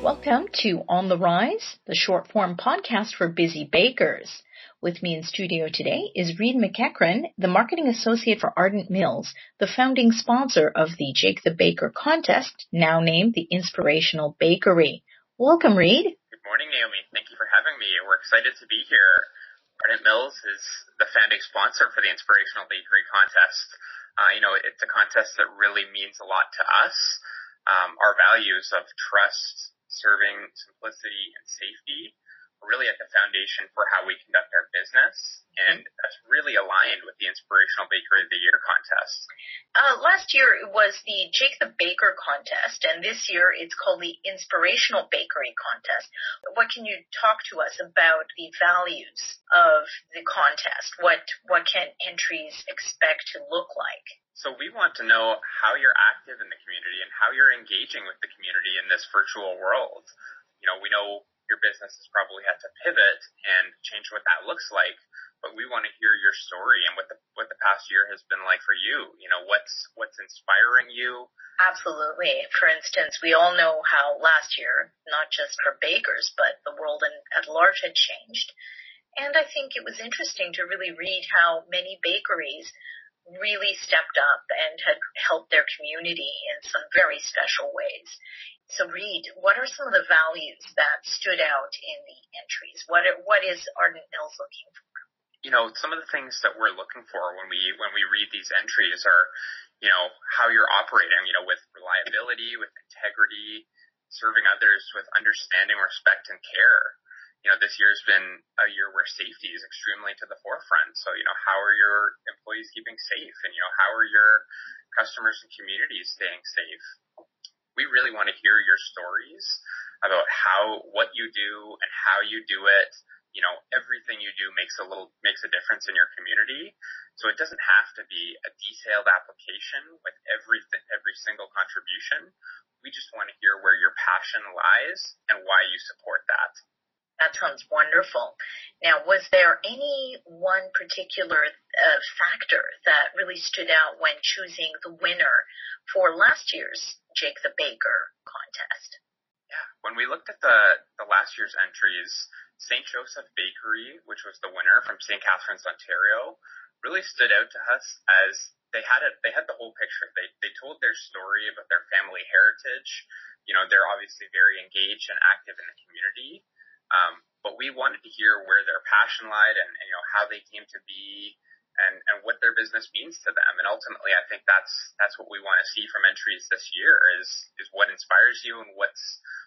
Welcome to On the Rise, the short form podcast for busy bakers. With me in studio today is Reid McEachran, the marketing associate for Ardent Mills, the founding sponsor of the Jake the Baker contest, now named the Inspirational Bakery. Welcome, Reid. Good morning, Naomi. Thank you for having me. We're excited to be here. Ardent Mills is the founding sponsor for the Inspirational Bakery contest. Uh, you know, it's a contest that really means a lot to us. Um, our values of trust, serving, simplicity, and safety are really at the foundation for how we conduct our business. And that's really Inspirational Bakery of the Year contest. Uh, last year it was the Jake the Baker contest, and this year it's called the Inspirational Bakery contest. What can you talk to us about the values of the contest? What what can entries expect to look like? So we want to know how you're active in the community and how you're engaging with the community in this virtual world. You know, we know your business has probably had to pivot and change what that looks like. But we want to hear your story and what the what the past year has been like for you. You know, what's what's inspiring you? Absolutely. For instance, we all know how last year, not just for bakers, but the world in, at large had changed. And I think it was interesting to really read how many bakeries really stepped up and had helped their community in some very special ways. So Reid, what are some of the values that stood out in the entries? What what is Ardent Mills looking for? You know, some of the things that we're looking for when we when we read these entries are, you know, how you're operating, you know, with reliability, with integrity, serving others with understanding, respect, and care you know, this year's been a year where safety is extremely to the forefront. So, you know, how are your employees keeping safe? And, you know, how are your customers and communities staying safe? We really want to hear your stories about how, what you do and how you do it. You know, everything you do makes a little, makes a difference in your community. So it doesn't have to be a detailed application with every, every single contribution. We just want to hear where your passion lies and why you support that. That sounds wonderful. Now, was there any one particular uh, factor that really stood out when choosing the winner for last year's Jake the Baker contest? Yeah, when we looked at the, the last year's entries, St. Joseph Bakery, which was the winner from St. Catharines, Ontario, really stood out to us as they had it. They had the whole picture. They they told their story about their family heritage. You know, they're obviously very engaged and active in the community. Um, but we wanted to hear where their passion lied and, and you know how they came to be and, and what their business means to them. And ultimately, I think that's that's what we want to see from entries this year is is what inspires you and what's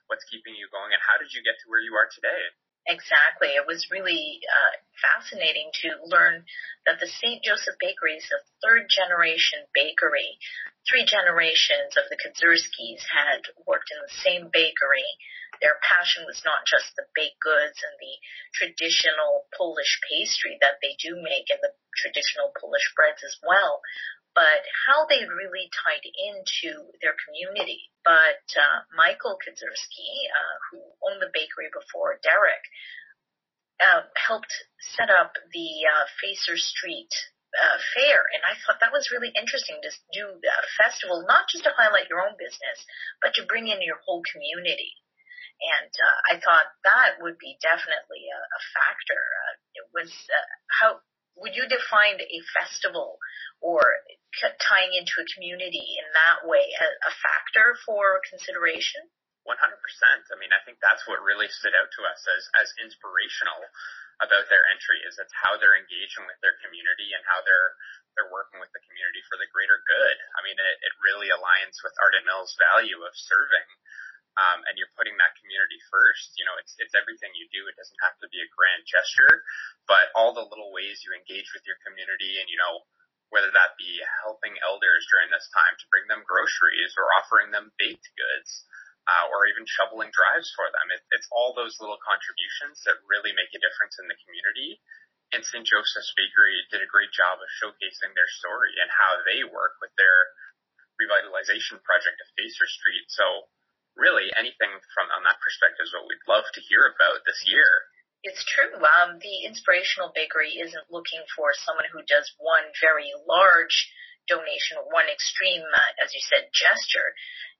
what's keeping you going and how did you get to where you are today. Exactly. It was really uh, fascinating to learn that the St. Joseph Bakery is a third generation bakery. Three generations of the Kadzurskis had worked in the same bakery their passion was not just the baked goods and the traditional Polish pastry that they do make and the traditional Polish breads as well, but how they really tied into their community. But uh, Michael Kadzurski, uh, who owned the bakery before Derek, uh, helped set up the uh, Facer Street uh, fair, and I thought that was really interesting to do a festival, not just to highlight your own business, but to bring in your whole community. And uh, I thought that would be definitely a, a factor. Uh, it was uh, how would you define a festival or c- tying into a community in that way a, a factor for consideration? 100%. I mean, I think that's what really stood out to us as, as inspirational about their entry is it's how they're engaging with their community and how they're they're working with the community for the greater good. I mean, it, it really aligns with Ardent Mills' value of serving um, and you're putting that community first, you know, it's it's everything you do. It doesn't have to be a grand gesture, but all the little ways you engage with your community, and you know, whether that be helping elders during this time to bring them groceries or offering them baked goods. Uh, or even shoveling drives for them. It, it's all those little contributions that really make a difference in the community. And St. Joseph's Bakery did a great job of showcasing their story and how they work with their revitalization project of Facer Street. So from on that perspective is what we'd love to hear about this year. It's true. Um, the Inspirational Bakery isn't looking for someone who does one very large donation, or one extreme, uh, as you said, gesture.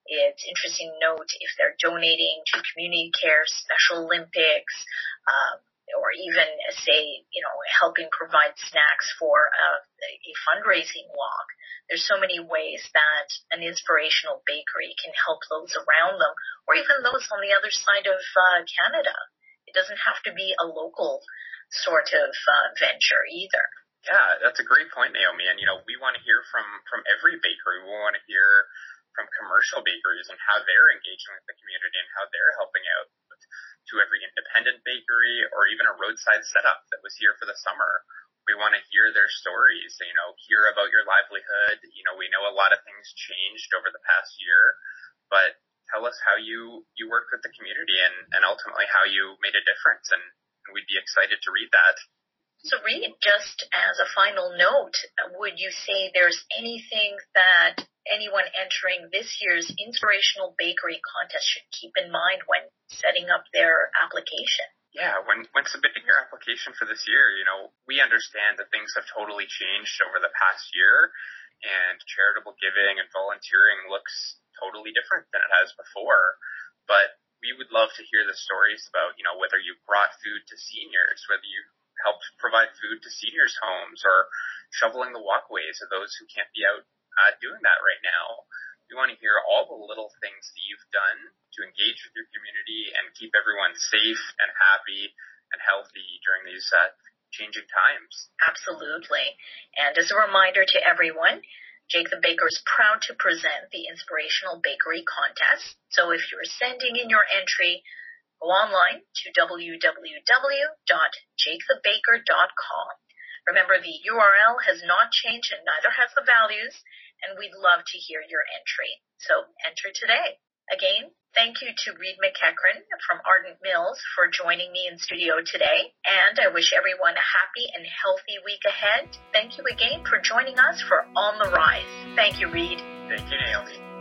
It's interesting to note if they're donating to community care, Special Olympics, um, or even say, you know, helping provide snacks for a, a fundraising walk. There's so many ways that an inspirational bakery can help those around them, or even those on the other side of uh, Canada. It doesn't have to be a local sort of uh, venture either. Yeah, that's a great point, Naomi. And you know, we want to hear from from every bakery. We want to hear from commercial bakeries and how they're engaging with the community and how they're helping out to every independent bakery or even a roadside setup that was here for the summer. We want to hear their stories, you know, hear about your livelihood. You know, we know a lot of things changed over the past year, but tell us how you, you worked with the community and, and ultimately how you made a difference. And, and we'd be excited to read that. So Reid, just as a final note, would you say there's anything that anyone entering this year's Inspirational Bakery contest should keep in mind when setting up their application? Yeah, when when submitting your application for this year, you know, we understand that things have totally changed over the past year and charitable giving and volunteering looks totally different than it has before. But we would love to hear the stories about, you know, whether you brought food to seniors, whether you helped provide food to seniors' homes or shoveling the walkways of those who can't be out uh, doing that right now. We want to hear all the little things that you've done to engage with your community and keep everyone safe and happy and healthy during these uh, changing times. Absolutely. And as a reminder to everyone, Jake the Baker is proud to present the Inspirational Bakery Contest. So if you're sending in your entry, Go online to www.jakethebaker.com. Remember, the URL has not changed and neither has the values, and we'd love to hear your entry. So enter today. Again, thank you to Reid McEachern from Ardent Mills for joining me in studio today, and I wish everyone a happy and healthy week ahead. Thank you again for joining us for On the Rise. Thank you, Reid. Thank you, Naomi.